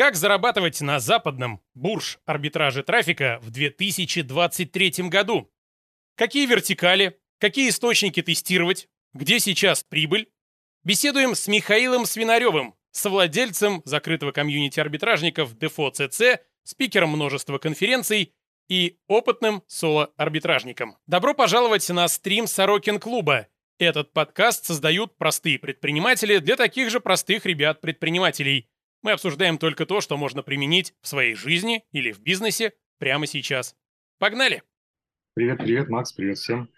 Как зарабатывать на западном бурж арбитраже трафика в 2023 году? Какие вертикали, какие источники тестировать, где сейчас прибыль? Беседуем с Михаилом Свинаревым, совладельцем закрытого комьюнити арбитражников Дефо спикером множества конференций и опытным соло-арбитражником. Добро пожаловать на стрим Сорокин клуба. Этот подкаст создают простые предприниматели для таких же простых ребят-предпринимателей – мы обсуждаем только то, что можно применить в своей жизни или в бизнесе прямо сейчас. Погнали! Привет, привет, Макс, привет всем.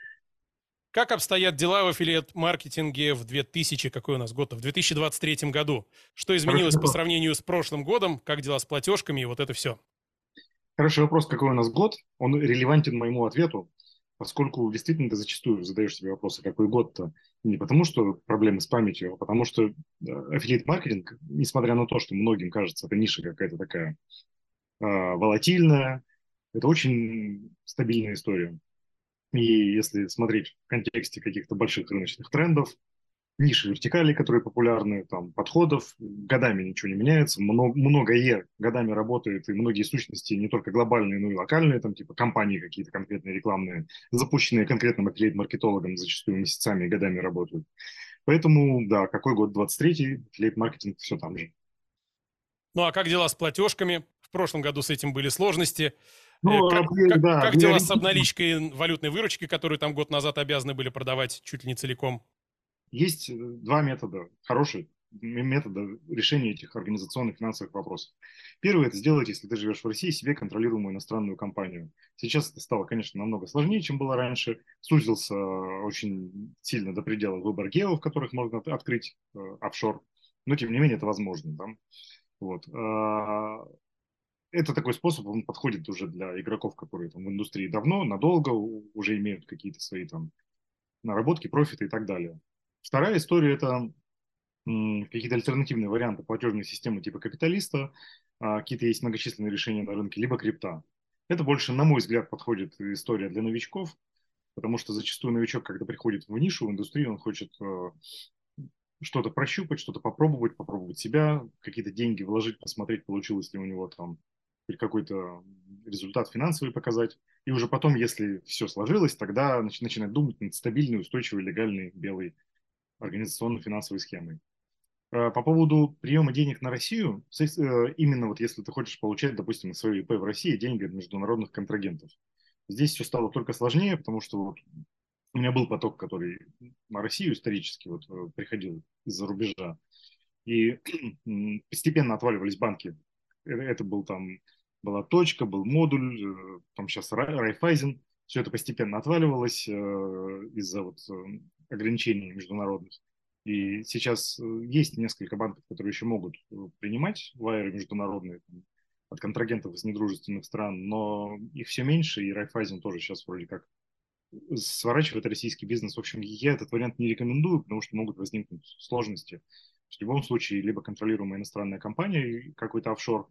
Как обстоят дела в аффилиат-маркетинге в 2000, какой у нас год, в 2023 году? Что изменилось Хороший по сравнению с прошлым годом? Как дела с платежками и вот это все? Хороший вопрос, какой у нас год. Он релевантен моему ответу поскольку действительно ты зачастую задаешь себе вопросы, какой год-то, не потому что проблемы с памятью, а потому что аффилиат-маркетинг, несмотря на то, что многим кажется, это ниша какая-то такая э, волатильная, это очень стабильная история. И если смотреть в контексте каких-то больших рыночных трендов, ниши вертикали, которые популярны, там, подходов, годами ничего не меняется, много, многое годами работает, и многие сущности, не только глобальные, но и локальные, там, типа компании какие-то конкретные рекламные, запущенные конкретным аффилейт-маркетологом, зачастую месяцами и годами работают. Поэтому, да, какой год 23-й, аффилейт-маркетинг все там же. Ну, а как дела с платежками? В прошлом году с этим были сложности. Ну, э, как, как, да, как дела с обналичкой валютной выручки, которую там год назад обязаны были продавать чуть ли не целиком? Есть э, два метода, хорошие метода решения этих организационных финансовых вопросов. Первый – это сделать, если ты живешь в России, себе контролируемую иностранную компанию. Сейчас это стало, конечно, намного сложнее, чем было раньше. Сузился очень сильно до предела выбор гео, в которых можно открыть э, офшор. Но, тем не менее, это возможно. Да? Вот. А, это такой способ, он подходит уже для игроков, которые там в индустрии давно, надолго, уже имеют какие-то свои там наработки, профиты и так далее. Вторая история – это какие-то альтернативные варианты платежной системы типа капиталиста, а, какие-то есть многочисленные решения на рынке, либо крипта. Это больше, на мой взгляд, подходит история для новичков, потому что зачастую новичок, когда приходит в нишу, в индустрию, он хочет э, что-то прощупать, что-то попробовать, попробовать себя, какие-то деньги вложить, посмотреть, получилось ли у него там какой-то результат финансовый показать. И уже потом, если все сложилось, тогда начинать думать над стабильной, устойчивой, легальной белой организационно-финансовой схемой. Э, по поводу приема денег на Россию, э, именно вот если ты хочешь получать, допустим, на свою ИП в России деньги от международных контрагентов, здесь все стало только сложнее, потому что вот у меня был поток, который на Россию исторически вот э, приходил из-за рубежа, и постепенно отваливались банки. Это был там была точка, был модуль, там сейчас Райфайзен, все это постепенно отваливалось из-за вот ограничений международных. И сейчас э, есть несколько банков, которые еще могут э, принимать вайеры международные там, от контрагентов из недружественных стран, но их все меньше, и Райфайзен тоже сейчас вроде как сворачивает российский бизнес. В общем, я этот вариант не рекомендую, потому что могут возникнуть сложности. В любом случае, либо контролируемая иностранная компания, какой-то офшор,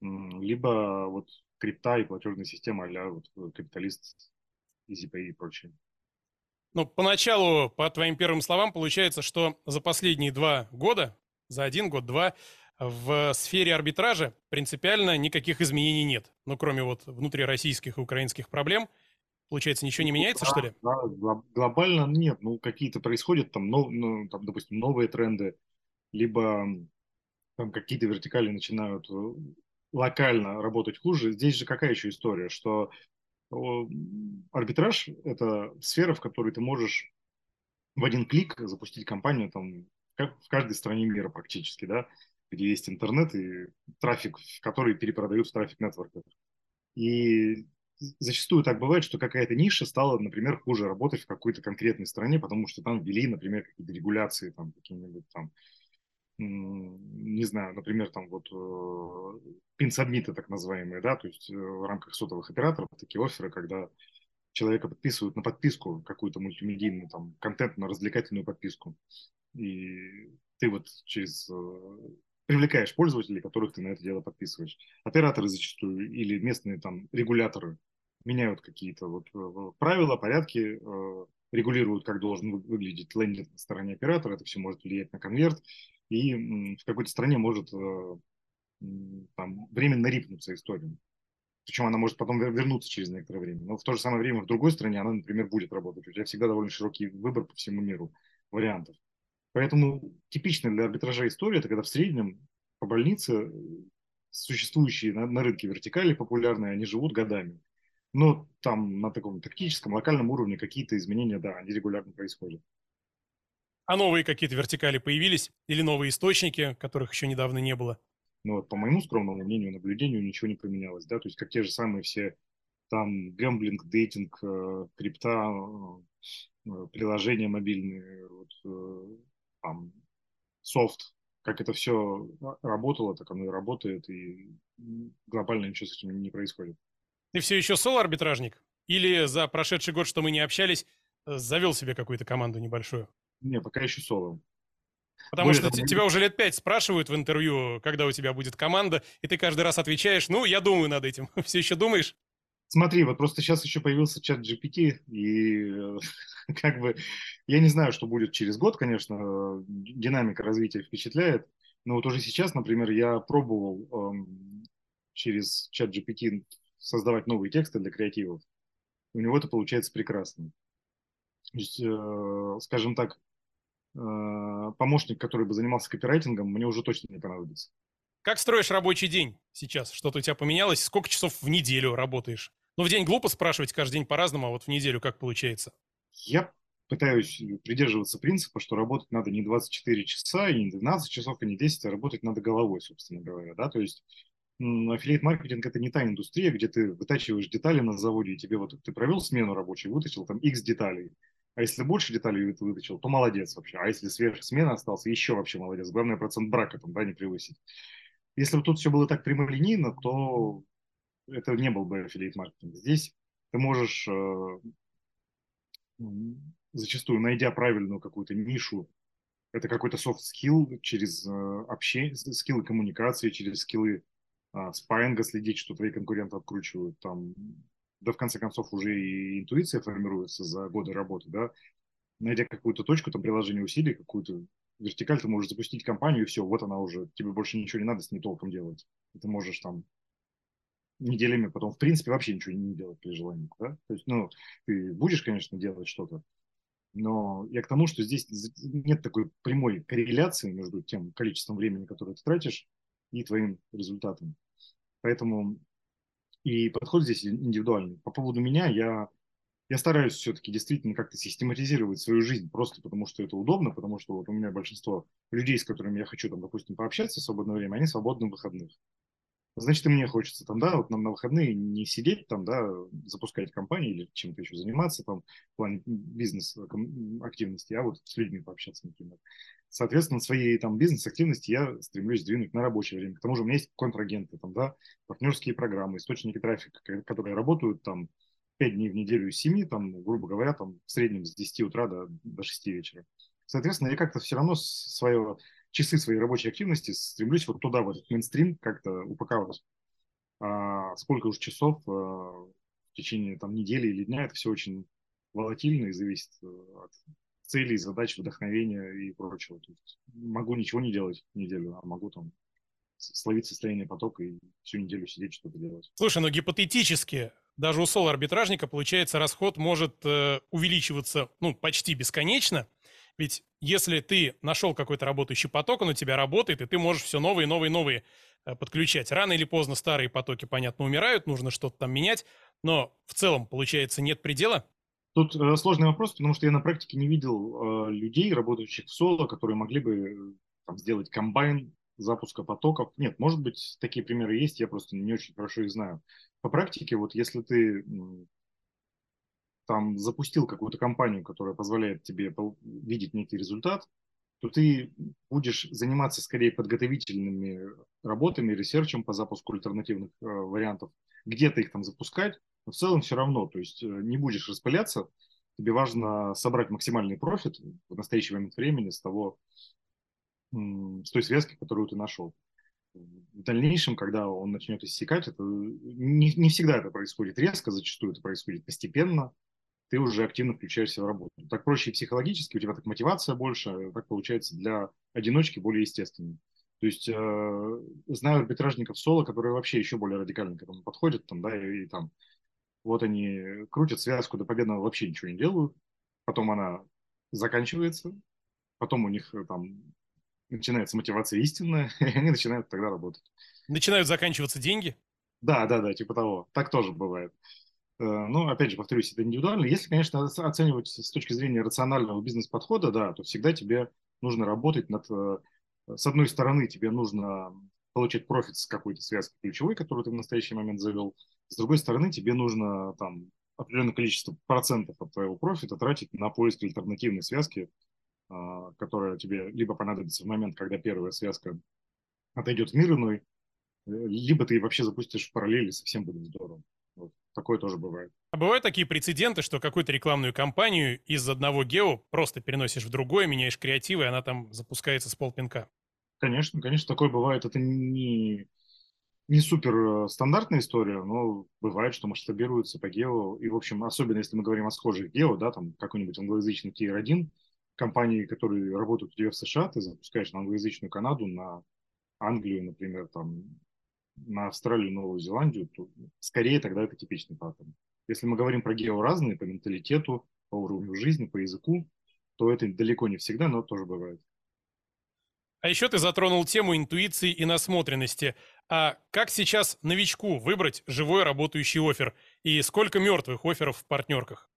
либо вот крипта и платежная система а вот э, капиталист, EasyPay и прочее. Ну, поначалу, по твоим первым словам, получается, что за последние два года, за один год, два, в сфере арбитража принципиально никаких изменений нет. Ну, кроме вот внутрироссийских и украинских проблем. Получается, ничего не ну, меняется, да, что ли? Да, глобально нет. Ну, какие-то происходят там, ну, ну, там, допустим, новые тренды, либо там какие-то вертикали начинают э, локально работать хуже. Здесь же какая еще история, что арбитраж – это сфера, в которой ты можешь в один клик запустить компанию там, в каждой стране мира практически, да, где есть интернет и трафик, который перепродают в трафик нетворках. И зачастую так бывает, что какая-то ниша стала, например, хуже работать в какой-то конкретной стране, потому что там ввели, например, какие-то регуляции, там, какие-нибудь там не знаю, например, там вот пин-сабмиты так называемые, да, то есть э, в рамках сотовых операторов такие оферы, когда человека подписывают на подписку какую-то мультимедийную, там, контентно-развлекательную подписку. И ты вот через э, привлекаешь пользователей, которых ты на это дело подписываешь. Операторы зачастую или местные там регуляторы меняют какие-то вот э, правила, порядки, регулируют, как должен выглядеть лендинг на стороне оператора. Это все может влиять на конверт и в какой-то стране может э, там временно рипнуться история. Причем она может потом вернуться через некоторое время. Но в то же самое время в другой стране она, например, будет работать. У тебя всегда довольно широкий выбор по всему миру вариантов. Поэтому типичная для арбитража история – это когда в среднем по больнице существующие на, на рынке вертикали популярные, они живут годами. Но там на таком тактическом, локальном уровне какие-то изменения, да, они регулярно происходят. А новые какие-то вертикали появились? Или новые источники, которых еще недавно не было? Ну вот, по моему скромному мнению, наблюдению, ничего не поменялось, да, то есть как те же самые все там гэмблинг, дейтинг, э, крипта, э, приложения мобильные, вот, э, там, софт, как это все работало, так оно и работает, и глобально ничего с этим не происходит. Ты все еще соло-арбитражник? Или за прошедший год, что мы не общались, завел себе какую-то команду небольшую? Не, пока еще соло. Потому Более что того, тебя уже лет пять спрашивают в интервью, когда у тебя будет команда, и ты каждый раз отвечаешь, ну, я думаю над этим. Все еще думаешь? Смотри, вот просто сейчас еще появился чат GPT, и как бы я не знаю, что будет через год, конечно, динамика развития впечатляет, но вот уже сейчас, например, я пробовал эм, через чат GPT создавать новые тексты для креативов. У него это получается прекрасно. То есть, э, скажем так, э, помощник, который бы занимался копирайтингом, мне уже точно не понадобится. Как строишь рабочий день сейчас? Что-то у тебя поменялось? Сколько часов в неделю работаешь? Ну, в день глупо спрашивать, каждый день по-разному, а вот в неделю как получается? Я пытаюсь придерживаться принципа, что работать надо не 24 часа, и не 12 часов, и не 10, а работать надо головой, собственно говоря. Да? То есть аффилиат-маркетинг – это не та индустрия, где ты вытачиваешь детали на заводе, и тебе вот ты провел смену рабочую, вытащил там X деталей, а если больше деталей вытащил, то молодец вообще. А если сверх смена остался, еще вообще молодец. Главное, процент брака там, да, не превысить. Если бы тут все было так прямолинейно, то это не был бы аффилиат маркетинг. Здесь ты можешь э, зачастую, найдя правильную какую-то нишу, это какой-то soft skill через э, общение, скиллы коммуникации, через скиллы э, спайинга следить, что твои конкуренты откручивают, там да в конце концов уже и интуиция формируется за годы работы, да, найдя какую-то точку, там приложение усилий, какую-то вертикаль, ты можешь запустить компанию, и все, вот она уже, тебе больше ничего не надо с ней толком делать. И ты можешь там неделями потом, в принципе, вообще ничего не делать при желании, да? То есть, ну, ты будешь, конечно, делать что-то, но я к тому, что здесь нет такой прямой корреляции между тем количеством времени, которое ты тратишь, и твоим результатом. Поэтому и подход здесь индивидуальный. По поводу меня, я, я стараюсь все-таки действительно как-то систематизировать свою жизнь, просто потому что это удобно, потому что вот у меня большинство людей, с которыми я хочу, там, допустим, пообщаться в свободное время, они свободны в выходных. Значит, и мне хочется там, да, вот нам на выходные не сидеть там, да, запускать компании или чем-то еще заниматься там в плане бизнес-активности, а вот с людьми пообщаться, например. Соответственно, свои там бизнес-активности я стремлюсь двинуть на рабочее время. К тому же у меня есть контрагенты, там, да, партнерские программы, источники трафика, которые работают там 5 дней в неделю из 7, там, грубо говоря, там в среднем с 10 утра до, до 6 вечера. Соответственно, я как-то все равно свое, часы своей рабочей активности стремлюсь вот туда, в этот мейнстрим как-то упаковать. А сколько уж часов а, в течение там недели или дня, это все очень волатильно и зависит э, от целей, задач, вдохновения и прочего. То есть могу ничего не делать неделю, а могу там словить состояние потока и всю неделю сидеть что-то делать. Слушай, ну гипотетически, даже у соло-арбитражника, получается, расход может э, увеличиваться ну, почти бесконечно. Ведь если ты нашел какой-то работающий поток, он у тебя работает, и ты можешь все новые, новые, новые э, подключать. Рано или поздно старые потоки, понятно, умирают, нужно что-то там менять, но в целом, получается, нет предела. Тут э, сложный вопрос, потому что я на практике не видел э, людей, работающих в соло, которые могли бы э, там, сделать комбайн запуска потоков. Нет, может быть, такие примеры есть, я просто не очень хорошо их знаю. По практике, вот если ты там запустил какую-то компанию, которая позволяет тебе видеть некий результат, то ты будешь заниматься скорее подготовительными работами, ресерчем по запуску альтернативных э, вариантов, где-то их там запускать, в целом все равно, то есть э, не будешь распыляться, тебе важно собрать максимальный профит в настоящий момент времени с того, с той связки, которую ты нашел. В дальнейшем, когда он начнет иссякать, это не, не всегда это происходит резко, зачастую это происходит постепенно, ты уже активно включаешься в работу. Так проще психологически, у тебя так мотивация больше, так получается для одиночки более естественно. То есть э, знаю арбитражников соло, которые вообще еще более радикально к этому подходят, там, да, и, и там вот они крутят связку до победного, вообще ничего не делают, потом она заканчивается, потом у них э, там начинается мотивация истинная, и они начинают тогда работать. Начинают заканчиваться деньги? Да, да, да, типа того. Так тоже бывает. Э, ну, опять же, повторюсь, это индивидуально. Если, конечно, оценивать с точки зрения рационального бизнес-подхода, да, то всегда тебе нужно работать над... Э, с одной стороны, тебе нужно получать профит с какой-то связки ключевой, которую ты в настоящий момент завел. С другой стороны, тебе нужно там определенное количество процентов от твоего профита тратить на поиск альтернативной связки, а, которая тебе либо понадобится в момент, когда первая связка отойдет в мир иной, э, либо ты вообще запустишь в параллели, совсем будет здорово. Вот. Такое тоже бывает. А бывают такие прецеденты, что какую-то рекламную кампанию из одного гео просто переносишь в другое, меняешь креативы, и она там запускается с полпинка? Конечно, конечно, такое бывает. Это не, не супер э, стандартная история, но бывает, что масштабируется по гео. И, в общем, особенно если мы говорим о схожих гео, да, там какой-нибудь англоязычный Tier 1, компании, которые работают у тебя в США, ты запускаешь на англоязычную Канаду, на Англию, например, там, на Австралию, Новую Зеландию, то скорее тогда это типичный паттерн. Если мы говорим про гео разные по менталитету, по уровню жизни, по языку, то это далеко не всегда, но тоже бывает. А еще ты затронул тему интуиции и насмотренности. А как сейчас новичку выбрать живой работающий офер? И сколько мертвых офферов в партнерках?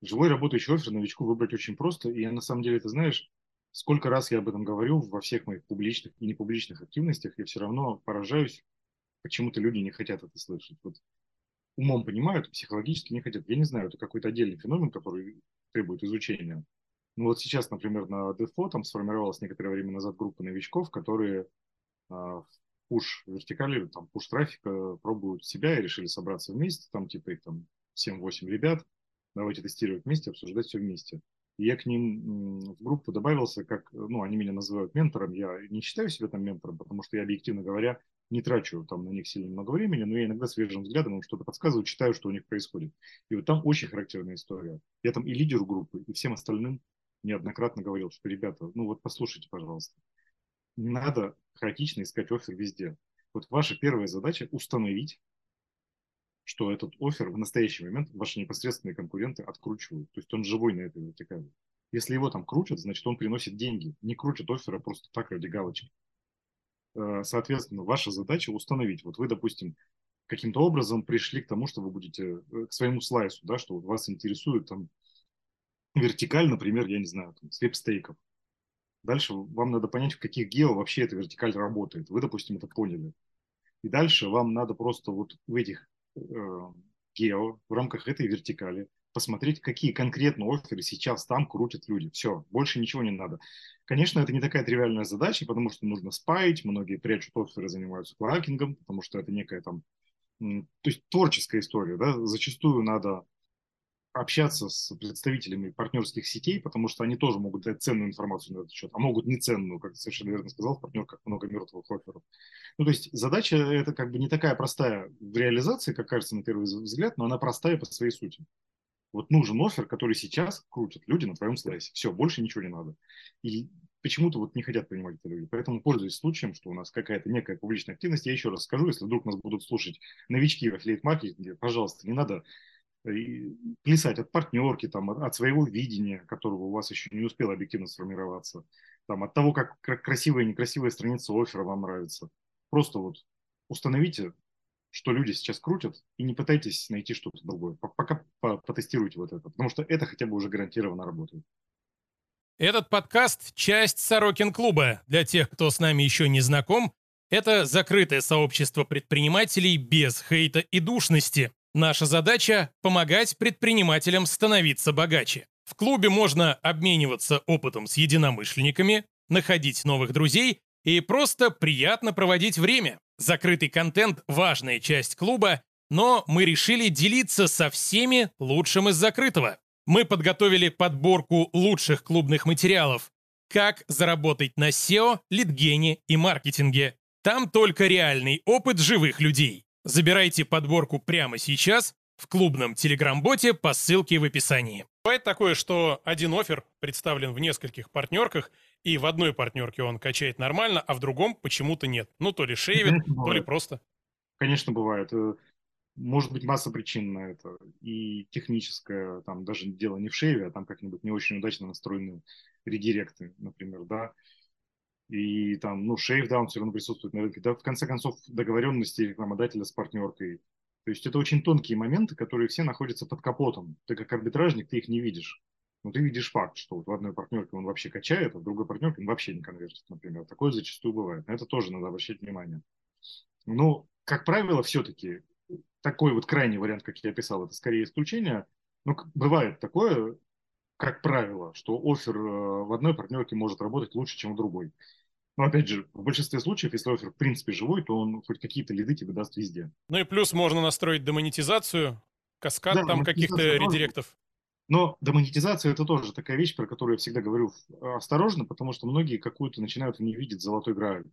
Живой работающий офер новичку выбрать очень просто. И на самом деле, ты знаешь, сколько раз я об этом говорю во всех моих публичных и непубличных активностях, я все равно поражаюсь, почему-то люди не хотят это слышать. Вот умом понимают, психологически не хотят. Я не знаю, это какой-то отдельный феномен, который требует изучения. Ну вот сейчас, например, на Дефо там сформировалась некоторое время назад группа новичков, которые а, пуш вертикали, там пуш трафика пробуют себя и решили собраться вместе, там типа их там 7-8 ребят, давайте тестировать вместе, обсуждать все вместе. И я к ним в группу добавился, как, ну, они меня называют ментором, я не считаю себя там ментором, потому что я, объективно говоря, не трачу там на них сильно много времени, но я иногда свежим взглядом им что-то подсказываю, читаю, что у них происходит. И вот там очень характерная история. Я там и лидеру группы, и всем остальным неоднократно говорил, что, ребята, ну вот послушайте, пожалуйста, не надо хаотично искать офер везде. Вот ваша первая задача установить, что этот офер в настоящий момент ваши непосредственные конкуренты откручивают. То есть он живой на этой вертикали. Если его там крутят, значит он приносит деньги. Не крутят оффера просто так ради галочки. Э, соответственно, ваша задача установить. Вот вы, допустим, каким-то образом пришли к тому, что вы будете э, к своему слайсу, да, что вас интересует там вертикаль, например, я не знаю, там, свепстейков. Дальше вам надо понять, в каких гео вообще эта вертикаль работает. Вы, допустим, это поняли. И дальше вам надо просто вот в этих э, гео, в рамках этой вертикали, посмотреть, какие конкретно оферы сейчас там крутят люди. Все, больше ничего не надо. Конечно, это не такая тривиальная задача, потому что нужно спаять, многие прячут оферы, занимаются клакингом, потому что это некая там, то есть творческая история, да, зачастую надо общаться с представителями партнерских сетей, потому что они тоже могут дать ценную информацию на этот счет, а могут не ценную, как совершенно верно сказал, в партнерках много мертвых офферов. Ну, то есть задача это как бы не такая простая в реализации, как кажется на первый взгляд, но она простая по своей сути. Вот нужен офер, который сейчас крутят люди на твоем слайсе. Все, больше ничего не надо. И почему-то вот не хотят принимать это люди. Поэтому, пользуясь случаем, что у нас какая-то некая публичная активность, я еще раз скажу, если вдруг нас будут слушать новички в аффилейт-маркетинге, пожалуйста, не надо плясать от партнерки, там, от, от своего видения, которого у вас еще не успел объективно сформироваться, там, от того, как, как красивая и некрасивая страница оффера вам нравится. Просто вот установите, что люди сейчас крутят, и не пытайтесь найти что-то другое. Пока потестируйте вот это, потому что это хотя бы уже гарантированно работает. Этот подкаст – часть Сорокин клуба. Для тех, кто с нами еще не знаком, это закрытое сообщество предпринимателей без хейта и душности. Наша задача – помогать предпринимателям становиться богаче. В клубе можно обмениваться опытом с единомышленниками, находить новых друзей и просто приятно проводить время. Закрытый контент – важная часть клуба, но мы решили делиться со всеми лучшим из закрытого. Мы подготовили подборку лучших клубных материалов. Как заработать на SEO, лидгене и маркетинге. Там только реальный опыт живых людей. Забирайте подборку прямо сейчас в клубном телеграм-боте по ссылке в описании. Бывает такое, что один офер представлен в нескольких партнерках, и в одной партнерке он качает нормально, а в другом почему-то нет. Ну, то ли шейвит, то ли просто. Конечно, бывает. Э, может быть масса причин на это. И техническое, там даже дело не в шейве, а там как-нибудь не очень удачно настроены редиректы, например, да. И там, ну, шейв, да, он все равно присутствует на рынке. Да, в конце концов, договоренности рекламодателя с партнеркой то есть это очень тонкие моменты, которые все находятся под капотом. Ты как арбитражник, ты их не видишь. Но ты видишь факт, что вот в одной партнерке он вообще качает, а в другой партнерке он вообще не конвертит, например. Такое зачастую бывает. На это тоже надо обращать внимание. Но, как правило, все-таки такой вот крайний вариант, как я описал, это скорее исключение. Но бывает такое, как правило, что офер э, в одной партнерке может работать лучше, чем в другой. Но опять же, в большинстве случаев, если офер в принципе живой, то он хоть какие-то лиды тебе даст везде. Ну и плюс можно настроить демонетизацию, каскад да, там каких-то редиректов. Но демонетизация это тоже такая вещь, про которую я всегда говорю осторожно, потому что многие какую-то начинают не видеть золотой грааль.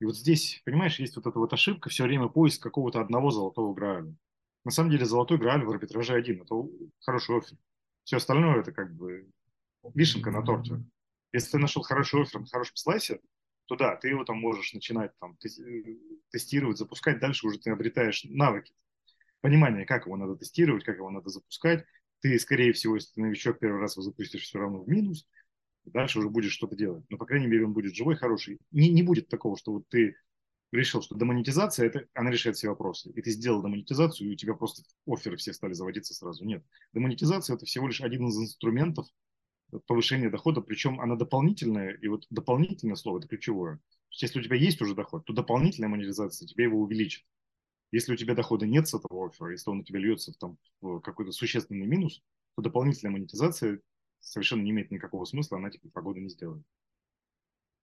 И вот здесь, понимаешь, есть вот эта вот ошибка, все время поиск какого-то одного золотого грааля. На самом деле золотой грааль в арбитраже один, это хороший офер. Все остальное это как бы вишенка на торте. Если ты нашел хороший офер на хорошем слайсе, то да, ты его там можешь начинать там тестировать, запускать, дальше уже ты обретаешь навыки, понимание, как его надо тестировать, как его надо запускать. Ты, скорее всего, если ты новичок первый раз его запустишь все равно в минус, дальше уже будешь что-то делать. Но, по крайней мере, он будет живой, хороший. Не, не будет такого, что вот ты решил, что демонетизация, это, она решает все вопросы. И ты сделал демонетизацию, и у тебя просто оферы все стали заводиться сразу. Нет. Демонетизация – это всего лишь один из инструментов повышение дохода, причем она дополнительная, и вот дополнительное слово – это ключевое. Если у тебя есть уже доход, то дополнительная монетизация тебе его увеличит. Если у тебя дохода нет с этого оффера, если он у тебя льется в, там, в какой-то существенный минус, то дополнительная монетизация совершенно не имеет никакого смысла, она тебе погоду не сделает.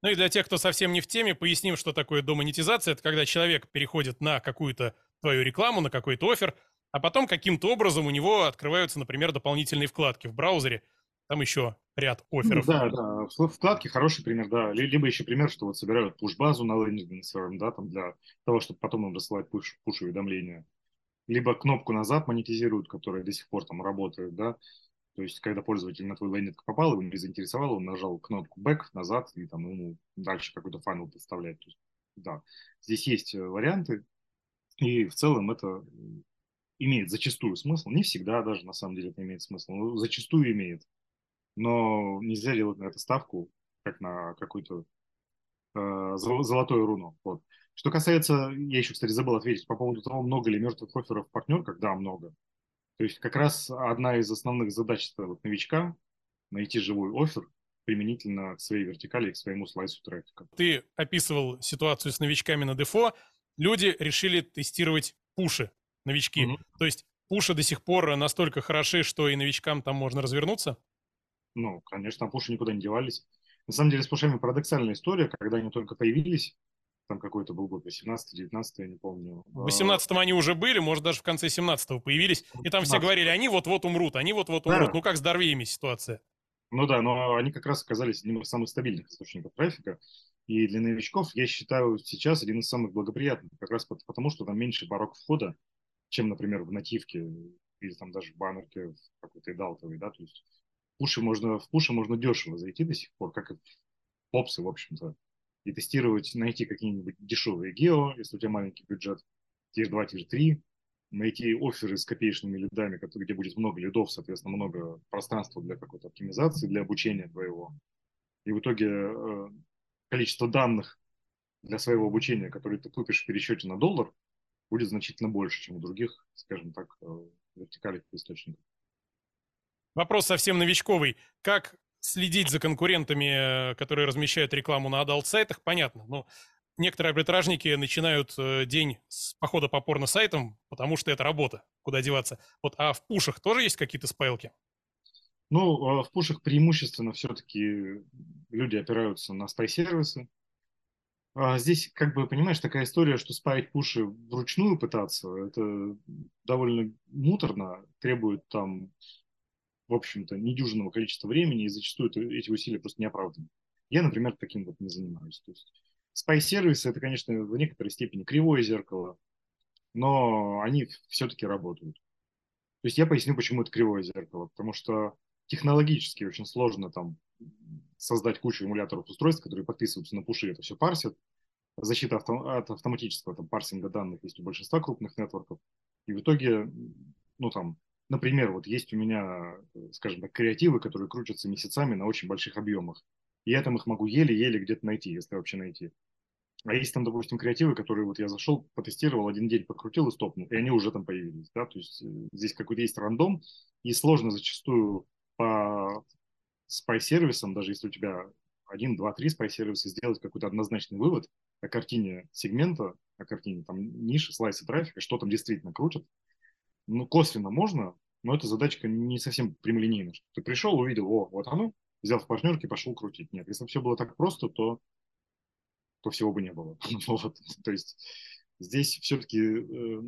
Ну и для тех, кто совсем не в теме, поясним, что такое домонетизация. Это когда человек переходит на какую-то твою рекламу, на какой-то офер, а потом каким-то образом у него открываются, например, дополнительные вкладки в браузере – там еще ряд офферов. Да, да, вкладки хороший пример, да. Либо еще пример, что вот собирают пуш-базу на лендинге своем, да, там для того, чтобы потом им рассылать пуш, пуш-уведомления. Либо кнопку назад монетизируют, которая до сих пор там работает, да. То есть, когда пользователь на твой лендинг попал, его не заинтересовал, он нажал кнопку back назад, и там ему дальше какой-то файл есть, да, здесь есть э, варианты, и в целом это имеет зачастую смысл, не всегда даже на самом деле это имеет смысл, но зачастую имеет но нельзя делать на это ставку, как на какую-то э, золотую руну. Вот. Что касается, я еще, кстати, забыл ответить по поводу того, много ли мертвых офферов в партнерках. Да, много. То есть как раз одна из основных задач вот, новичка – найти живой офер применительно к своей вертикали и к своему слайсу трафика. Ты описывал ситуацию с новичками на дефо. Люди решили тестировать пуши, новички. Mm-hmm. То есть пуши до сих пор настолько хороши, что и новичкам там можно развернуться? ну, конечно, пуши никуда не девались. На самом деле с пушами парадоксальная история, когда они только появились, там какой-то был год, 18-19, я не помню. В 18-м они уже были, может, даже в конце 17-го появились, и там все говорили, они вот-вот умрут, они вот-вот умрут. Да. Ну, как с Дорвеями ситуация? Ну да, но они как раз оказались одним из самых стабильных источников трафика. И для новичков, я считаю, сейчас один из самых благоприятных, как раз потому, что там меньше порог входа, чем, например, в нативке или там даже в баннерке в какой-то идалтовой, да, то есть пуши можно, в пуши можно дешево зайти до сих пор, как и в попсы, в общем-то, и тестировать, найти какие-нибудь дешевые гео, если у тебя маленький бюджет, тир 2, тир 3, найти оферы с копеечными лидами, где будет много лидов, соответственно, много пространства для какой-то оптимизации, для обучения твоего. И в итоге э, количество данных для своего обучения, которые ты купишь в пересчете на доллар, будет значительно больше, чем у других, скажем так, э, вертикальных источников. Вопрос совсем новичковый. Как следить за конкурентами, э, которые размещают рекламу на адалт-сайтах, понятно. Но некоторые арбитражники начинают э, день с похода по порно-сайтам, потому что это работа, куда деваться. Вот, а в пушах тоже есть какие-то спайлки? Ну, а в пушах преимущественно все-таки люди опираются на спай-сервисы. А здесь, как бы, понимаешь, такая история, что спаять пуши вручную пытаться, это довольно муторно, требует там в общем-то, недюжинного количества времени, и зачастую это, эти усилия просто не оправданы. Я, например, таким вот не занимаюсь. То есть спай-сервисы – это, конечно, в некоторой степени кривое зеркало, но они все-таки работают. То есть я поясню, почему это кривое зеркало. Потому что технологически очень сложно там создать кучу эмуляторов устройств, которые подписываются на пуши, это все парсят. Защита авто, от автоматического там, парсинга данных есть у большинства крупных нетворков. И в итоге, ну там, например, вот есть у меня, скажем так, креативы, которые крутятся месяцами на очень больших объемах. И я там их могу еле-еле где-то найти, если вообще найти. А есть там, допустим, креативы, которые вот я зашел, потестировал, один день покрутил и стопнул, и они уже там появились, да, то есть э, здесь какой-то есть рандом, и сложно зачастую по спай-сервисам, даже если у тебя один, два, три спай-сервиса, сделать какой-то однозначный вывод о картине сегмента, о картине там ниши, слайса трафика, что там действительно крутят. Ну, косвенно можно, но эта задачка не совсем прямолинейна. Ты пришел, увидел, о, вот оно, взял в партнерке, пошел крутить. Нет, если бы все было так просто, то то всего бы не было. вот. То есть здесь все-таки э,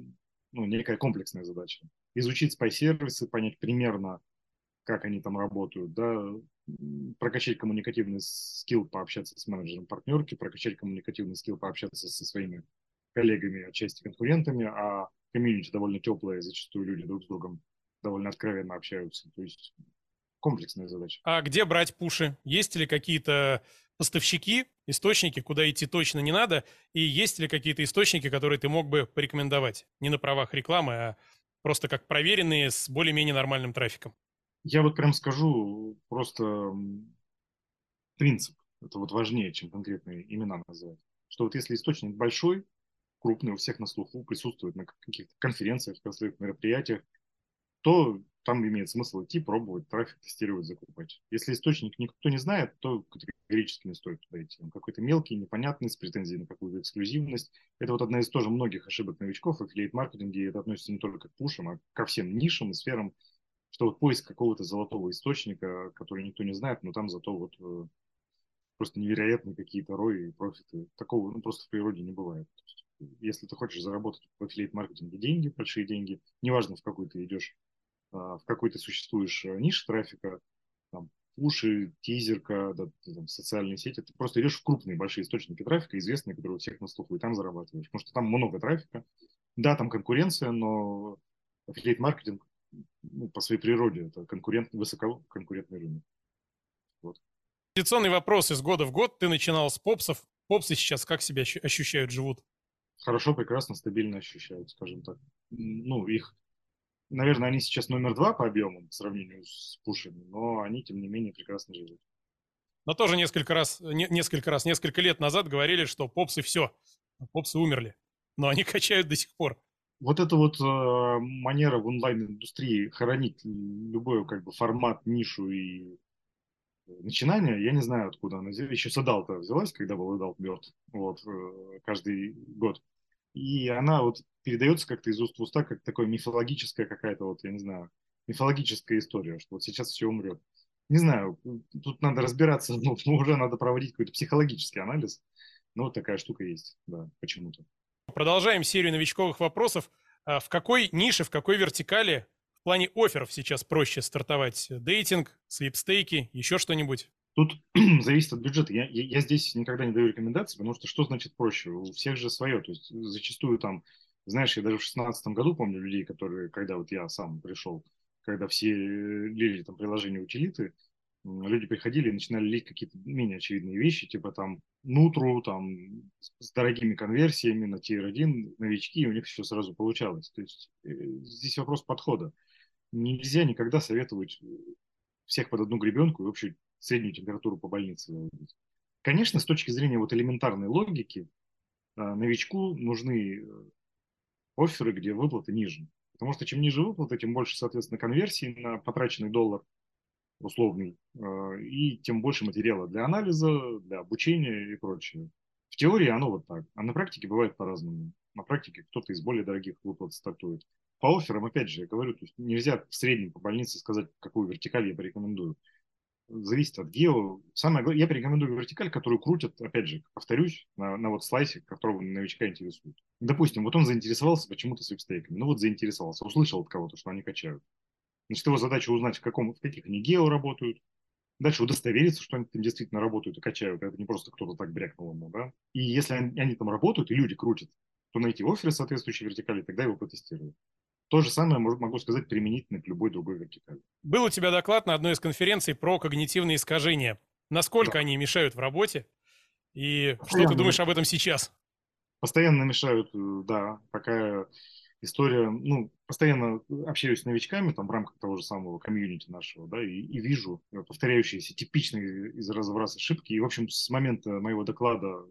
ну, некая комплексная задача. Изучить спай-сервисы, понять примерно, как они там работают, да, прокачать коммуникативный скилл, пообщаться с менеджером партнерки, прокачать коммуникативный скилл, пообщаться со своими коллегами, отчасти конкурентами, а комьюнити довольно теплое, зачастую люди друг с другом довольно откровенно общаются. То есть комплексная задача. А где брать пуши? Есть ли какие-то поставщики, источники, куда идти точно не надо, и есть ли какие-то источники, которые ты мог бы порекомендовать? Не на правах рекламы, а просто как проверенные с более-менее нормальным трафиком. Я вот прям скажу просто принцип. Это вот важнее, чем конкретные имена называть. Что вот если источник большой, крупный, у всех на слуху, присутствует на каких-то конференциях, мероприятиях, то там имеет смысл идти, пробовать, трафик тестировать, закупать. Если источник никто не знает, то категорически не стоит туда идти. Он какой-то мелкий, непонятный, с претензией на какую-то эксклюзивность. Это вот одна из тоже многих ошибок новичков в аффилиейт-маркетинге. Это относится не только к пушам, а ко всем нишам и сферам, что вот поиск какого-то золотого источника, который никто не знает, но там зато вот э, просто невероятные какие-то рои и профиты. Такого ну, просто в природе не бывает. Если ты хочешь заработать в аффилиейт-маркетинге деньги, большие деньги, неважно, в какой ты идешь а, в какой то существуешь э, нише трафика, там, уши, тизерка, да, там, социальные сети, ты просто идешь в крупные большие источники трафика, известные, которые у всех на слуху, и там зарабатываешь. Потому что там много трафика. Да, там конкуренция, но аффилиейт-маркетинг ну, по своей природе это конкурент, высококонкурентный рынок. Вот. Традиционный вопрос из года в год. Ты начинал с попсов. Попсы сейчас как себя ощущают, живут? Хорошо, прекрасно, стабильно ощущают, скажем так. Ну, их наверное, они сейчас номер два по объему по сравнению с пушами, но они, тем не менее, прекрасно живут. Но тоже несколько раз, не, несколько раз, несколько лет назад говорили, что попсы все, попсы умерли, но они качают до сих пор. Вот эта вот э, манера в онлайн-индустрии хоронить любой как бы формат, нишу и начинание, я не знаю, откуда она. Еще Садал-то взялась, когда был Эдалт мертв, вот, э, каждый год. И она вот передается как-то из уст в уста, как такое мифологическая какая-то, вот, я не знаю, мифологическая история, что вот сейчас все умрет. Не знаю, тут надо разбираться, ну, уже надо проводить какой-то психологический анализ. Но вот такая штука есть, да, почему-то. Продолжаем серию новичковых вопросов. А в какой нише, в какой вертикали в плане офферов сейчас проще стартовать? Дейтинг, свипстейки, еще что-нибудь? Тут зависит от бюджета. Я, я, я здесь никогда не даю рекомендации, потому что что значит проще? У всех же свое. То есть зачастую там, знаешь, я даже в шестнадцатом году помню людей, которые, когда вот я сам пришел, когда все лили там приложения утилиты, люди приходили и начинали лить какие-то менее очевидные вещи, типа там нутру, там с дорогими конверсиями на tier 1, новички, и у них все сразу получалось. То есть э, здесь вопрос подхода. Нельзя никогда советовать всех под одну гребенку и вообще среднюю температуру по больнице выводить. Конечно, с точки зрения вот элементарной логики, э, новичку нужны э, оферы, где выплаты ниже. Потому что чем ниже выплаты, тем больше, соответственно, конверсии на потраченный доллар условный, э, и тем больше материала для анализа, для обучения и прочее. В теории оно вот так, а на практике бывает по-разному. На практике кто-то из более дорогих выплат стартует. По офферам, опять же, я говорю, то есть нельзя в среднем по больнице сказать, какую вертикаль я порекомендую зависит от гео. Самое главное, я порекомендую вертикаль, которую крутят, опять же, повторюсь, на, на вот слайсе, которого новичка интересует. Допустим, вот он заинтересовался почему-то свипстейками. Ну вот заинтересовался, услышал от кого-то, что они качают. Значит, его задача узнать, в, каком, в каких они гео работают, Дальше удостовериться, что они там действительно работают и качают. Это не просто кто-то так брякнул ему, да. И если они, они там работают, и люди крутят, то найти оферы соответствующей вертикали, тогда его потестируют. То же самое могу сказать применительно к любой другой вертикали. Был у тебя доклад на одной из конференций про когнитивные искажения. Насколько да. они мешают в работе? И Постоянно. что ты думаешь об этом сейчас? Постоянно мешают, э, да. Такая история, ну, постоянно общаюсь с новичками там в рамках того же самого комьюнити нашего, да, и, и вижу повторяющиеся типичные из раза в раз ошибки. И, в общем, с момента моего доклада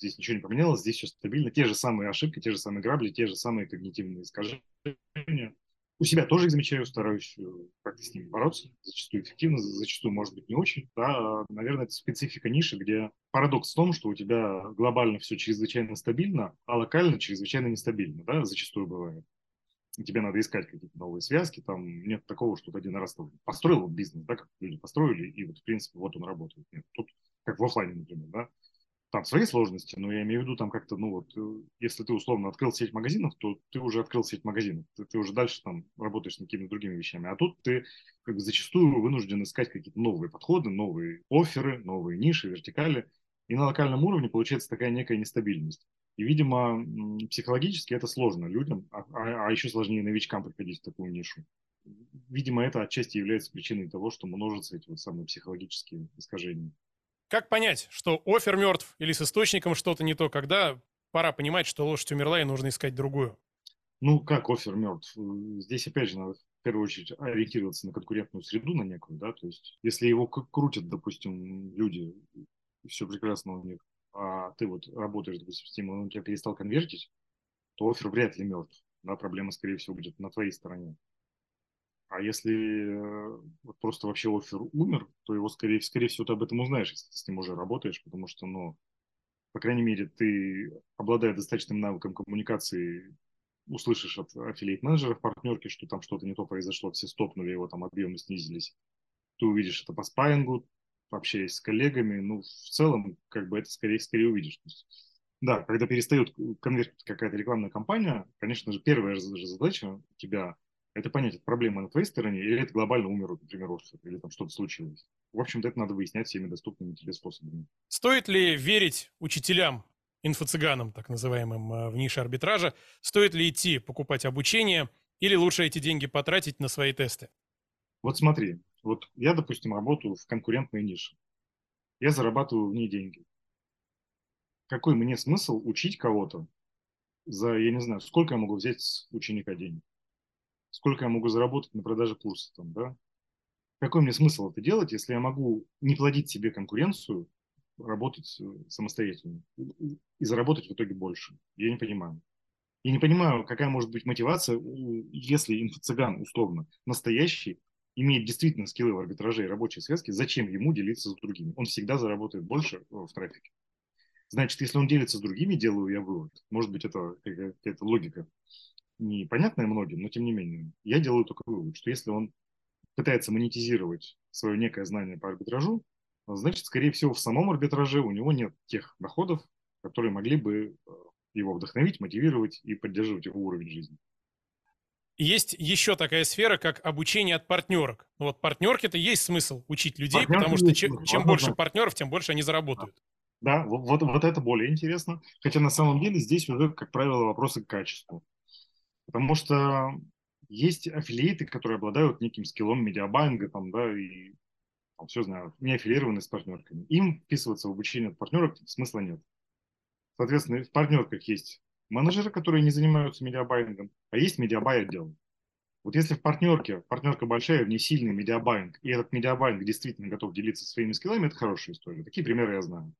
здесь ничего не поменялось, здесь все стабильно. Те же самые ошибки, те же самые грабли, те же самые когнитивные искажения. У себя тоже их замечаю, стараюсь э, как-то с ними бороться. Зачастую эффективно, зачастую, может быть, не очень. Да, наверное, это специфика ниши, где парадокс в том, что у тебя глобально все чрезвычайно стабильно, а локально чрезвычайно нестабильно. Да, зачастую бывает тебе надо искать какие-то новые связки, там нет такого, что ты один раз построил бизнес, да, как люди построили, и вот, в принципе, вот он работает. Нет, тут, как в офлайне, например, да, там свои сложности, но я имею в виду там как-то, ну вот, э, если ты условно открыл сеть магазинов, то ты уже открыл сеть магазинов, ты, ты уже дальше там работаешь над какими-то другими вещами, а тут ты как бы зачастую вынужден искать какие-то новые подходы, новые оферы, новые ниши, вертикали, и на локальном уровне получается такая некая нестабильность. И, видимо, психологически это сложно людям, а, а, а еще сложнее новичкам приходить в такую нишу. Видимо, это отчасти является причиной того, что множатся эти вот самые психологические искажения. Как понять, что офер мертв или с источником что-то не то, когда пора понимать, что лошадь умерла и нужно искать другую? Ну, как офер мертв? Здесь, опять же, надо в первую очередь ориентироваться на конкурентную среду, на некую, да, то есть если его крутят, допустим, люди, все прекрасно у них, а ты вот работаешь, допустим, с тем, он у тебя перестал конвертить, то офер вряд ли мертв, да, проблема, скорее всего, будет на твоей стороне. А если э, вот просто вообще офер умер, то его, скорее, скорее всего, ты об этом узнаешь, если ты с ним уже работаешь, потому что, ну, по крайней мере, ты, обладая достаточным навыком коммуникации, услышишь от аффилиат-менеджеров партнерки, что там что-то не то произошло, все стопнули, его там объемы снизились. Ты увидишь это по спайингу, общаясь с коллегами, ну, в целом, как бы это скорее, скорее увидишь. Да, когда перестает конвертить какая-то рекламная кампания, конечно же, первая же задача у тебя это понять, это проблема на твоей стороне, или это глобально умер, например, офис, или там что-то случилось. В общем-то, это надо выяснять всеми доступными тебе способами. Стоит ли верить учителям, инфо-цыганам, так называемым, э, в нише арбитража? Стоит ли идти покупать обучение, или лучше эти деньги потратить на свои тесты? Вот смотри, вот я, допустим, работаю в конкурентной нише. Я зарабатываю в ней деньги. Какой мне смысл учить кого-то за, я не знаю, сколько я могу взять с ученика денег? Сколько я могу заработать на продаже курса там, да? Какой мне смысл это делать, если я могу не плодить себе конкуренцию, работать э, самостоятельно и заработать в итоге больше? Я не понимаю. Я не понимаю, какая может быть мотивация, если инфо-цыган, условно, настоящий, имеет действительно скиллы в арбитраже и рабочей связке, зачем ему делиться с другими? Он всегда заработает больше э, в трафике. Значит, если он делится с другими, делаю я вывод. Может быть, это какая-то логика непонятное многим, но тем не менее, я делаю только вывод, что если он пытается монетизировать свое некое знание по арбитражу, значит, скорее всего, в самом арбитраже у него нет тех доходов, которые могли бы э, его вдохновить, мотивировать и поддерживать его уровень жизни. Есть еще такая сфера, как обучение от партнерок. Ну вот партнерки это есть смысл учить людей, партнерки потому что чем, чем больше партнеров, тем больше они заработают. Да, вот, вот, вот это более интересно. Хотя на самом деле здесь уже, как правило, вопросы к качеству. Потому что есть аффилиаты, которые обладают неким скиллом медиабайинга, там, да, и там, все знают, не аффилированы с партнерками. Им вписываться в обучение от партнеров смысла нет. Соответственно, в партнерках есть менеджеры, которые не занимаются медиабайингом, а есть media buy отдел. Вот если в партнерке, партнерка большая, в ней сильный медиабайинг, и этот медиабайинг действительно готов делиться своими скиллами, это хорошая история. Такие примеры я знаю.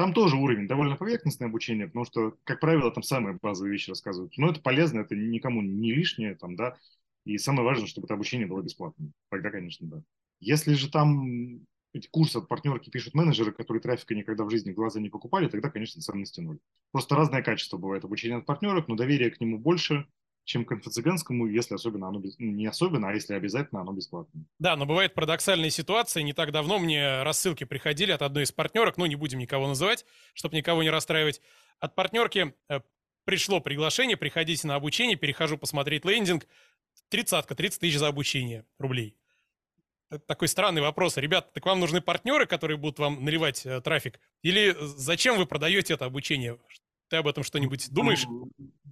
Там тоже уровень довольно поверхностное обучение, потому что, как правило, там самые базовые вещи рассказывают. Но это полезно, это никому не лишнее, там, да. И самое важное, чтобы это обучение было бесплатным. Тогда, конечно, да. Если же там эти курсы от партнерки пишут менеджеры, которые трафика никогда в жизни глаза не покупали, тогда, конечно, ценности ноль. Просто разное качество бывает обучения от партнерок, но доверие к нему больше, чем к инфо-цыганскому, если особенно оно без... не особенно, а если обязательно, оно бесплатное. Да, но бывает парадоксальная ситуация. Не так давно мне рассылки приходили от одной из партнерок, ну, не будем никого называть, чтобы никого не расстраивать. От партнерки э, пришло приглашение, приходите на обучение, перехожу посмотреть лендинг. Тридцатка, 30 тысяч за обучение рублей. Такой странный вопрос. Ребята, так вам нужны партнеры, которые будут вам наливать э, трафик? Или зачем вы продаете это обучение? Ты об этом что-нибудь думаешь?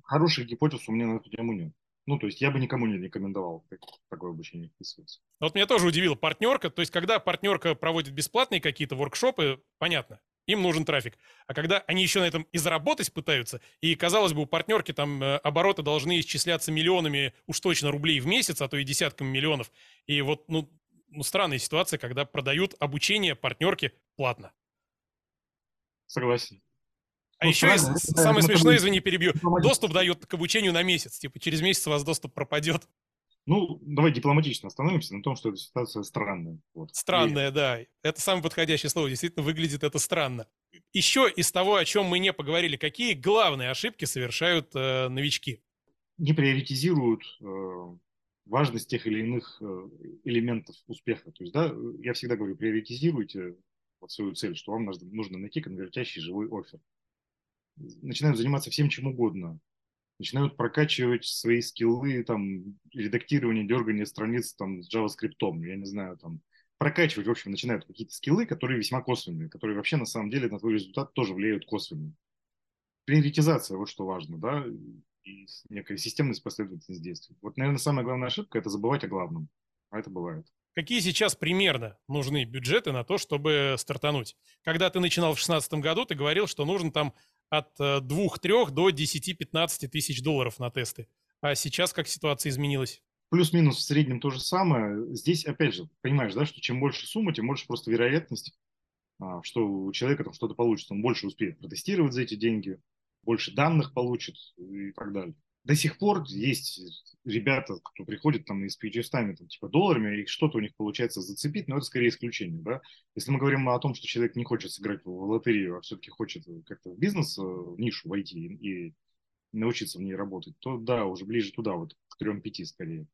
Хороших гипотез у меня на эту тему нет. Ну, то есть я бы никому не рекомендовал такое обучение вписываться. Вот меня тоже удивило партнерка. То есть когда партнерка проводит бесплатные какие-то воркшопы, понятно, им нужен трафик. А когда они еще на этом и заработать пытаются, и, казалось бы, у партнерки там э, обороты должны исчисляться миллионами, уж точно рублей в месяц, а то и десятками миллионов. И вот, ну, ну странная ситуация, когда продают обучение партнерке платно. Согласен. А ну, еще есть, самое смешное, извини, перебью, доступ дают к обучению на месяц. Типа через месяц у вас доступ пропадет. Ну, давай дипломатично остановимся на том, что эта ситуация странная. Вот. Странная, и... да. Это самое подходящее слово. Действительно, выглядит это странно. Еще из того, о чем мы не поговорили, какие главные ошибки совершают э, новички? Не приоритизируют э, важность тех или иных э, элементов успеха. То есть, да, я всегда говорю, приоритизируйте вот свою цель, что вам нужно, нужно найти конвертящий живой офер. Начинают заниматься всем чем угодно начинают прокачивать свои скиллы, там, редактирование, дергание страниц там, с JavaScript, я не знаю, там, прокачивать, в общем, начинают какие-то скиллы, которые весьма косвенные, которые вообще на самом деле на твой результат тоже влияют косвенно. Приоритизация, вот что важно, да, и некая системность, последовательность действий. Вот, наверное, самая главная ошибка – это забывать о главном, а это бывает. Какие сейчас примерно нужны бюджеты на то, чтобы стартануть? Когда ты начинал в 2016 году, ты говорил, что нужно там от 2-3 э, до 10-15 тысяч долларов на тесты. А сейчас как ситуация изменилась? Плюс-минус в среднем то же самое. Здесь, опять же, понимаешь, да, что чем больше сумма, тем больше просто вероятность, а, что у человека там что-то получится. Он больше успеет протестировать за эти деньги, больше данных получит и так далее до сих пор есть ребята, кто приходит там и с PHS там, типа долларами, и что-то у них получается зацепить, но это скорее исключение, да. Если мы говорим о том, что человек не хочет сыграть в лотерею, а все-таки хочет как-то в бизнес, э, в нишу войти и научиться в ней работать, то да, уже ближе туда, вот к 3-5 скорее.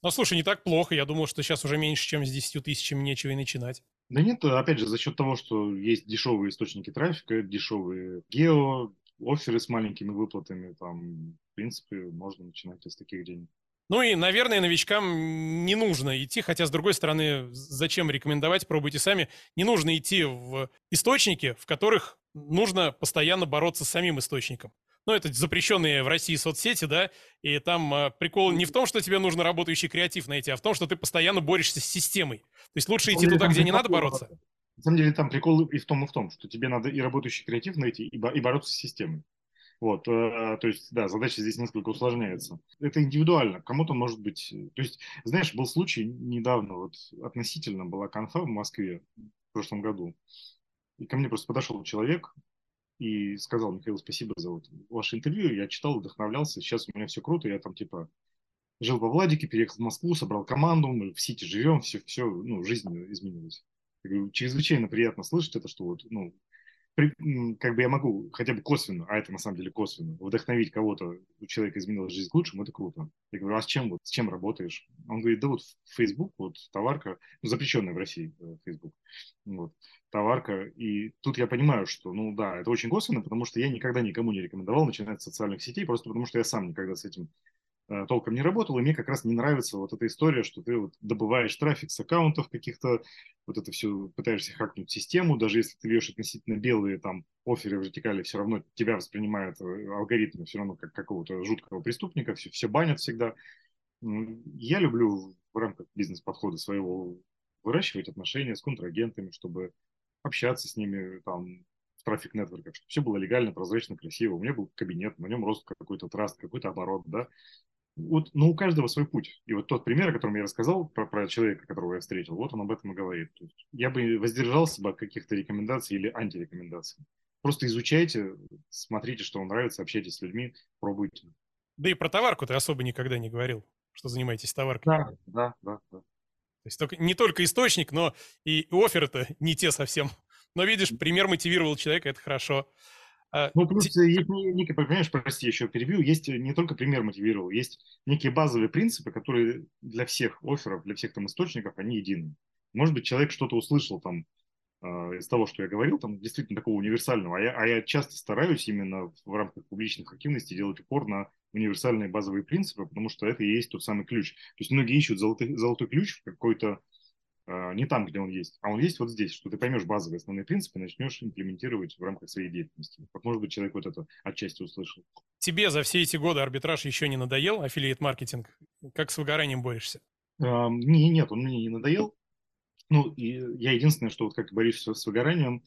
Ну, слушай, не так плохо. Я думал, что сейчас уже меньше, чем с 10 тысячами нечего и начинать. Да нет, опять же, за счет того, что есть дешевые источники трафика, дешевые гео, оферы с маленькими выплатами, там, в принципе, можно начинать из таких денег. Ну и, наверное, новичкам не нужно идти, хотя, с другой стороны, зачем рекомендовать, пробуйте сами. Не нужно идти в источники, в которых нужно постоянно бороться с самим источником. Ну, это запрещенные в России соцсети, да, и там э, прикол не в том, что тебе нужно работающий креатив найти, а в том, что ты постоянно борешься с системой. То есть лучше идти туда, где не надо бороться. На самом деле там прикол и в том, и в том, что тебе надо и работающий креатив найти, и, и бороться с системой. Вот, э, то есть, да, задача здесь несколько усложняется. Это индивидуально. Кому-то может быть... То есть, знаешь, был случай недавно, вот относительно была конфа в Москве в прошлом году. И ко мне просто подошел человек и сказал, Михаил, спасибо за вот ваше интервью. Я читал, вдохновлялся. Сейчас у меня все круто. Я там типа жил во Владике, переехал в Москву, собрал команду, мы в Сити живем, все, все, ну, жизнь изменилась чрезвычайно приятно слышать это, что вот, ну, при, как бы я могу хотя бы косвенно, а это на самом деле косвенно, вдохновить кого-то, у человека изменилась жизнь к лучшему, это круто. Я говорю, а с чем вот, с чем работаешь? Он говорит, да вот Facebook, вот товарка, ну, запрещенная в России э, Facebook, вот, товарка, и тут я понимаю, что, ну да, это очень косвенно, потому что я никогда никому не рекомендовал начинать с социальных сетей, просто потому что я сам никогда с этим толком не работал, и мне как раз не нравится вот эта история, что ты вот добываешь трафик с аккаунтов каких-то, вот это все пытаешься хакнуть систему, даже если ты вьешь относительно белые там оферы вертикали, все равно тебя воспринимают э, алгоритмы все равно как какого-то жуткого преступника, все, все банят всегда. Я люблю в рамках бизнес-подхода своего выращивать отношения с контрагентами, чтобы общаться с ними там в трафик нетворках, чтобы все было легально, прозрачно, красиво. У меня был кабинет, на нем рост какой-то траст, какой-то оборот, да вот, но у каждого свой путь. И вот тот пример, о котором я рассказал, про, про человека, которого я встретил, вот он об этом и говорит. Я бы воздержался бы от каких-то рекомендаций или антирекомендаций. Просто изучайте, смотрите, что вам нравится, общайтесь с людьми, пробуйте. Да и про товарку ты особо никогда не говорил, что занимаетесь товаркой. Да, да, да. да. То есть только, не только источник, но и оферы-то не те совсем. Но видишь, пример мотивировал человека, это хорошо. А, ну, плюс есть некие, понимаешь, прости, еще перебью, есть не только пример мотивировал, есть некие базовые принципы, которые для всех офферов, для всех там источников, они едины. Может быть, человек что-то услышал там э, из того, что я говорил, там действительно такого универсального, а я, а я часто стараюсь именно в рамках публичных активностей делать упор на универсальные базовые принципы, потому что это и есть тот самый ключ. То есть многие ищут золотой, золотой ключ в какой-то не там, где он есть, а он есть вот здесь, что ты поймешь базовые основные принципы, начнешь имплементировать в рамках своей деятельности. Вот, может быть, человек вот это отчасти услышал. Тебе за все эти годы арбитраж еще не надоел, аффилиат-маркетинг? Как с выгоранием борешься? Э, не, нет, он мне не надоел. Ну, и я единственное, что вот как борюсь с выгоранием,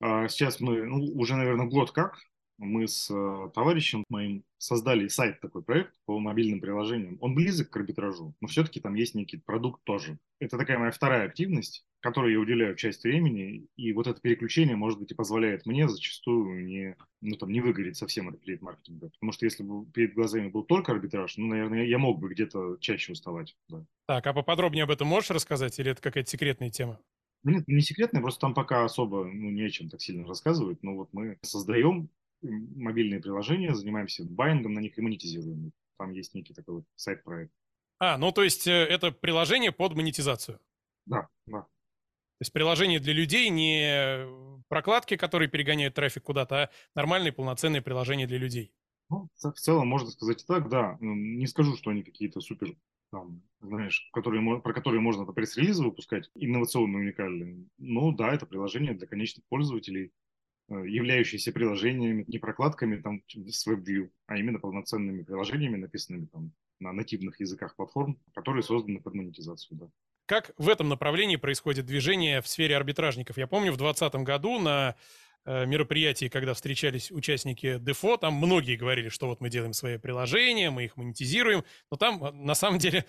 а, сейчас мы, ну, уже, наверное, год как, мы с э, товарищем моим создали сайт, такой проект по мобильным приложениям. Он близок к арбитражу, но все-таки там есть некий продукт тоже. Это такая моя вторая активность, которой я уделяю часть времени, и вот это переключение, может быть, и позволяет мне зачастую не, ну, там, не выгореть совсем от маркетинга. Потому что если бы перед глазами был только арбитраж, ну, наверное, я мог бы где-то чаще уставать. Да. Так, а поподробнее об этом можешь рассказать, или это какая-то секретная тема? Ну, нет, не секретная, просто там пока особо ну, не о чем так сильно рассказывать. Но вот мы создаем мобильные приложения, занимаемся байингом на них и монетизируем. Там есть некий такой вот сайт-проект. А, ну то есть э, это приложение под монетизацию? Да, да. То есть приложение для людей, не прокладки, которые перегоняют трафик куда-то, а нормальные полноценные приложения для людей. Ну, в целом можно сказать и так, да. Ну, не скажу, что они какие-то супер, там, знаешь, которые, про которые можно пресс-релизы выпускать, инновационные, уникальные. Ну да, это приложение для конечных пользователей, являющиеся приложениями, не прокладками там с WebView, а именно полноценными приложениями, написанными там на нативных языках платформ, которые созданы под монетизацию. Да. Как в этом направлении происходит движение в сфере арбитражников? Я помню, в 2020 году на э, мероприятии, когда встречались участники ДЕФО, там многие говорили, что вот мы делаем свои приложения, мы их монетизируем, но там э, на самом деле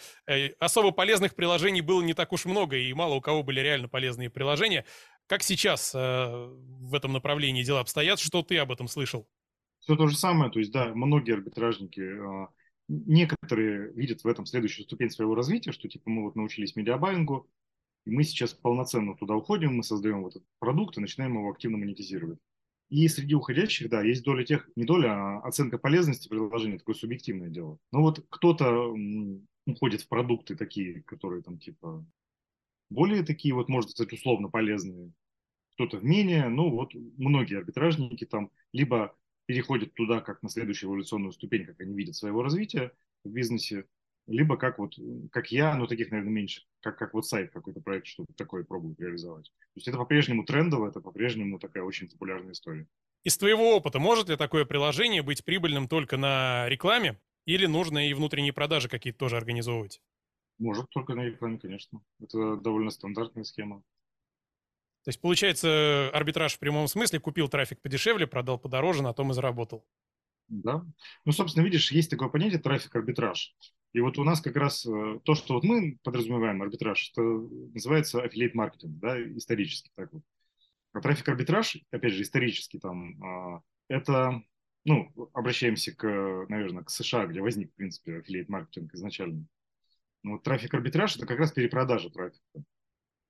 особо полезных приложений было не так уж много, и мало у кого были реально полезные приложения. Как сейчас э, в этом направлении дела обстоят? Что ты об этом слышал? Все то же самое. То есть, да, многие арбитражники, э, некоторые видят в этом следующую ступень своего развития, что типа мы вот научились медиабайингу, и мы сейчас полноценно туда уходим, мы создаем вот этот продукт и начинаем его активно монетизировать. И среди уходящих, да, есть доля тех, не доля, а оценка полезности приложения, такое субъективное дело. Но вот кто-то уходит в продукты такие, которые там типа более такие вот, может сказать, условно полезные, кто-то в менее, ну вот многие арбитражники там либо переходят туда как на следующую эволюционную ступень, как они видят своего развития в бизнесе, либо как вот, как я, но таких, наверное, меньше, как, как вот сайт какой-то проект, что-то такое пробуют реализовать. То есть это по-прежнему трендово, это по-прежнему такая очень популярная история. Из твоего опыта, может ли такое приложение быть прибыльным только на рекламе, или нужно и внутренние продажи какие-то тоже организовывать? Может, только на рекламе, конечно. Это довольно стандартная схема. То есть, получается, арбитраж в прямом смысле купил трафик подешевле, продал подороже, на том и заработал. Да. Ну, собственно, видишь, есть такое понятие трафик-арбитраж. И вот у нас как раз э, то, что вот мы подразумеваем арбитраж, это называется аффилиат маркетинг, да, исторически так вот. А трафик-арбитраж, опять же, исторически там, а, это, ну, обращаемся к, наверное, к США, где возник, в принципе, аффилиат маркетинг изначально. Ну, вот трафик-арбитраж – это как раз перепродажа трафика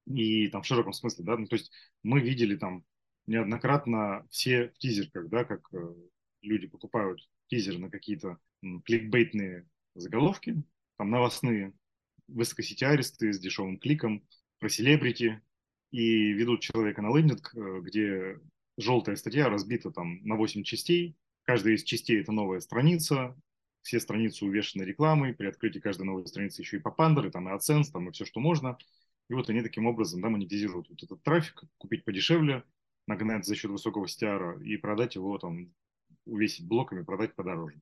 и там в широком смысле, да, ну, то есть мы видели там неоднократно все в тизерках, да, как э, люди покупают тизеры на какие-то кликбейтные заголовки, там новостные, высокосетиаристые с дешевым кликом, про селебрити, и ведут человека на лендинг, э, где желтая статья разбита там на 8 частей, каждая из частей это новая страница, все страницы увешаны рекламой, при открытии каждой новой страницы еще и по пандеры, там и AdSense, там и все, что можно – и вот они таким образом да, монетизируют вот этот трафик, купить подешевле, нагнать за счет высокого стиара и продать его там, увесить блоками, продать подороже.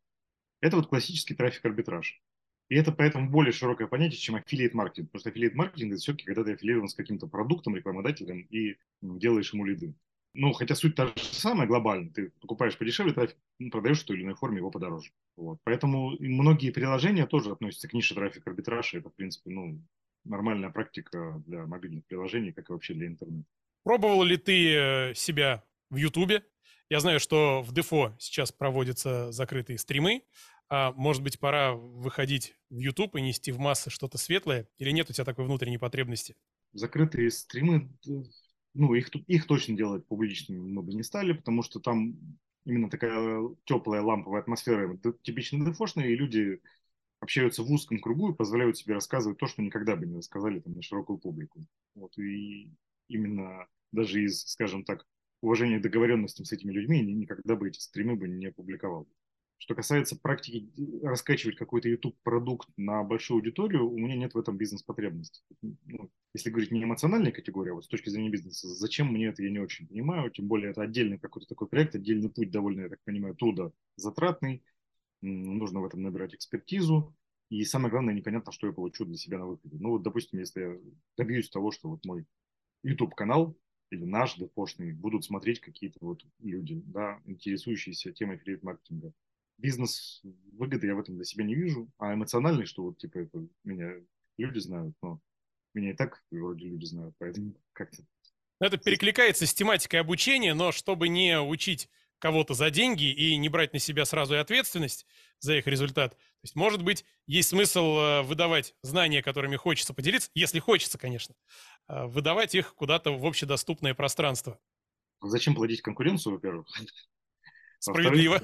Это вот классический трафик-арбитраж. И это поэтому более широкое понятие, чем аффилиат маркетинг. Потому что аффилиат маркетинг это все-таки когда ты аффилирован с каким-то продуктом, рекламодателем и делаешь ему лиды. Ну, хотя суть та же самая глобально. Ты покупаешь подешевле трафик, ну, продаешь в той или иной форме его подороже. Вот. Поэтому многие приложения тоже относятся к нише трафик арбитража. Это, в принципе, ну, нормальная практика для мобильных приложений, как и вообще для интернета. Пробовал ли ты э, себя в Ютубе? Я знаю, что в Дефо сейчас проводятся закрытые стримы. А может быть, пора выходить в YouTube и нести в массы что-то светлое? Или нет у тебя такой внутренней потребности? Закрытые стримы, ну, их, их точно делать публичными бы не стали, потому что там именно такая теплая ламповая атмосфера, типично дефошная, и люди общаются в узком кругу и позволяют себе рассказывать то, что никогда бы не рассказали там, на широкую публику. Вот, и именно даже из, скажем так, уважения к договоренностям с этими людьми никогда бы эти стримы бы не опубликовал. Что касается практики раскачивать какой-то YouTube-продукт на большую аудиторию, у меня нет в этом бизнес-потребности. Ну, если говорить не эмоциональной категории, а вот с точки зрения бизнеса, зачем мне это, я не очень понимаю. Тем более это отдельный какой-то такой проект, отдельный путь довольно, я так понимаю, труда затратный. Нужно в этом набирать экспертизу. И самое главное, непонятно, что я получу для себя на выходе. Ну вот, допустим, если я добьюсь того, что вот мой YouTube-канал или наш депошный будут смотреть какие-то вот люди, да, интересующиеся темой аффилиат-маркетинга бизнес выгоды я в этом для себя не вижу, а эмоциональный, что вот типа это меня люди знают, но меня и так вроде люди знают, поэтому как-то... Это перекликается с тематикой обучения, но чтобы не учить кого-то за деньги и не брать на себя сразу и ответственность за их результат. То есть, может быть, есть смысл э, выдавать знания, которыми хочется поделиться, если хочется, конечно, э, выдавать их куда-то в общедоступное пространство. Зачем плодить конкуренцию, во-первых? Справедливо.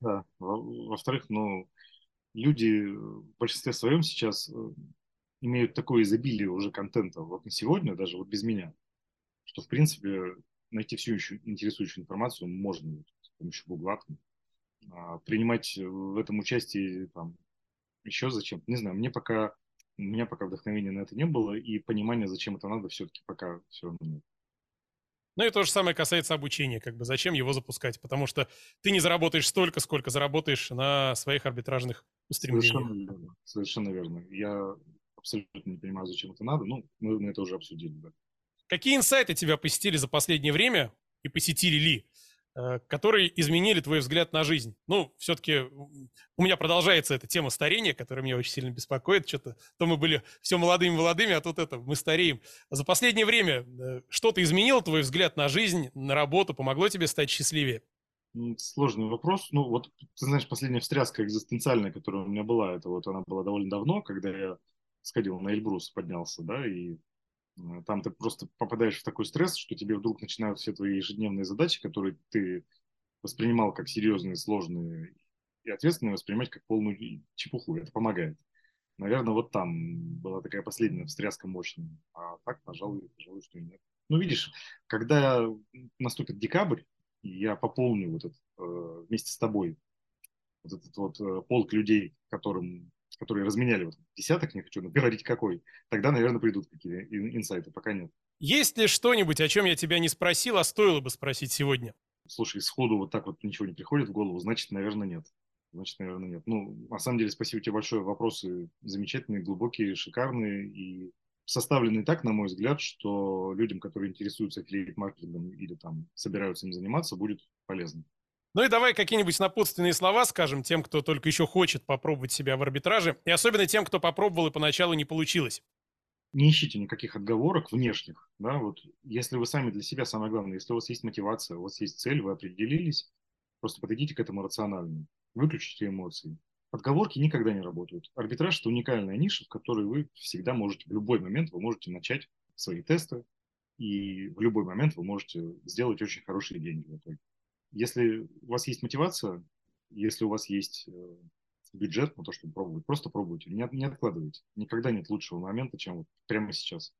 Да. Во-вторых, ну, люди в большинстве своем сейчас э, имеют такое изобилие уже контента вот на сегодня, даже вот без меня, что, в принципе, найти всю еще интересующую информацию можно с помощью Гугла. А принимать в этом участие там, еще зачем? Не знаю, мне пока, у меня пока вдохновения на это не было, и понимания, зачем это надо, все-таки пока все равно нет. Ну и то же самое касается обучения, как бы зачем его запускать, потому что ты не заработаешь столько, сколько заработаешь на своих арбитражных устремлениях. Совершенно верно. Совершенно верно. Я абсолютно не понимаю, зачем это надо. Ну, мы это уже обсудили, да. Какие инсайты тебя посетили за последнее время и посетили ли? Э, которые изменили твой взгляд на жизнь. Ну, все-таки у меня продолжается эта тема старения, которая меня очень сильно беспокоит. Что-то то мы были все молодыми-молодыми, а тут это, мы стареем. За последнее время э, что-то изменило твой взгляд на жизнь, на работу, помогло тебе стать счастливее? Сложный вопрос. Ну, вот, ты знаешь, последняя встряска экзистенциальная, которая у меня была, это вот она была довольно давно, когда я сходил на Эльбрус, поднялся, да, и там ты просто попадаешь в такой стресс, что тебе вдруг начинают все твои ежедневные задачи, которые ты воспринимал как серьезные, сложные и ответственные, воспринимать как полную чепуху. Это помогает. Наверное, вот там была такая последняя встряска мощная. А так, пожалуй, пожалуй, что и нет. Ну, видишь, когда наступит декабрь, я пополню вот этот, э, вместе с тобой вот этот вот э, полк людей, которым которые разменяли вот десяток, не хочу говорить какой, тогда, наверное, придут какие-то инсайты, пока нет. Есть ли что-нибудь, о чем я тебя не спросил, а стоило бы спросить сегодня? Слушай, сходу вот так вот ничего не приходит в голову, значит, наверное, нет. Значит, наверное, нет. Ну, на самом деле, спасибо тебе большое. Вопросы замечательные, глубокие, шикарные и составлены так, на мой взгляд, что людям, которые интересуются аффилиат-маркетингом или там собираются им заниматься, будет полезно. Ну и давай какие-нибудь напутственные слова скажем тем, кто только еще хочет попробовать себя в арбитраже, и особенно тем, кто попробовал и поначалу не получилось. Не ищите никаких отговорок внешних. Да? Вот если вы сами для себя, самое главное, если у вас есть мотивация, у вас есть цель, вы определились, просто подойдите к этому рационально. Выключите эмоции. Отговорки никогда не работают. Арбитраж – это уникальная ниша, в которой вы всегда можете, в любой момент вы можете начать свои тесты, и в любой момент вы можете сделать очень хорошие деньги в итоге. Если у вас есть мотивация, если у вас есть э, бюджет на то, чтобы пробовать, просто пробуйте, не, не откладывайте. Никогда нет лучшего момента, чем вот прямо сейчас.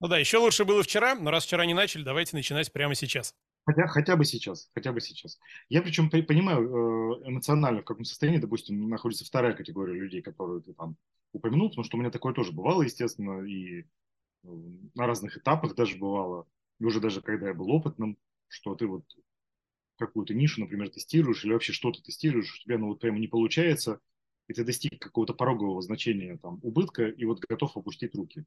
Ну да, еще лучше было вчера, но раз вчера не начали, давайте начинать прямо сейчас. Хотя, хотя бы сейчас, хотя бы сейчас. Я причем понимаю э, эмоционально, в каком состоянии, допустим, находится вторая категория людей, которые ты там упомянул, потому что у меня такое тоже бывало, естественно, и э, на разных этапах даже бывало, и уже даже когда я был опытным, что ты вот какую-то нишу, например, тестируешь или вообще что-то тестируешь, у тебя ну вот прямо не получается, и ты достиг какого-то порогового значения там убытка и вот готов опустить руки.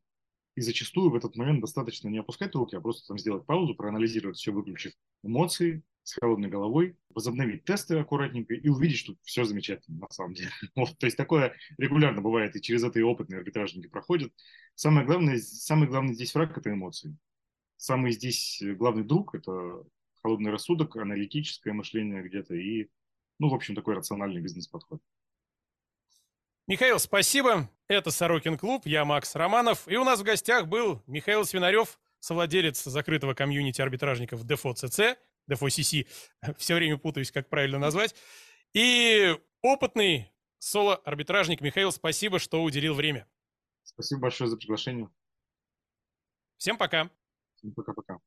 И зачастую в этот момент достаточно не опускать руки, а просто там сделать паузу, проанализировать все, выключив эмоции, с холодной головой, возобновить тесты аккуратненько и увидеть, что все замечательно на самом деле. Вот, то есть такое регулярно бывает, и через это и опытные арбитражники проходят. Самое главное, самый главный здесь враг – это эмоции. Самый здесь главный друг – это холодный рассудок, аналитическое мышление где-то и, ну, в общем, такой рациональный бизнес-подход. Михаил, спасибо. Это Сорокин клуб, я Макс Романов. И у нас в гостях был Михаил Свинарев, совладелец закрытого комьюнити арбитражников Дефо ЦЦ, Дефо СС, все время путаюсь, как правильно назвать. И опытный соло-арбитражник Михаил, спасибо, что уделил время. Спасибо большое за приглашение. Всем пока. Всем пока-пока.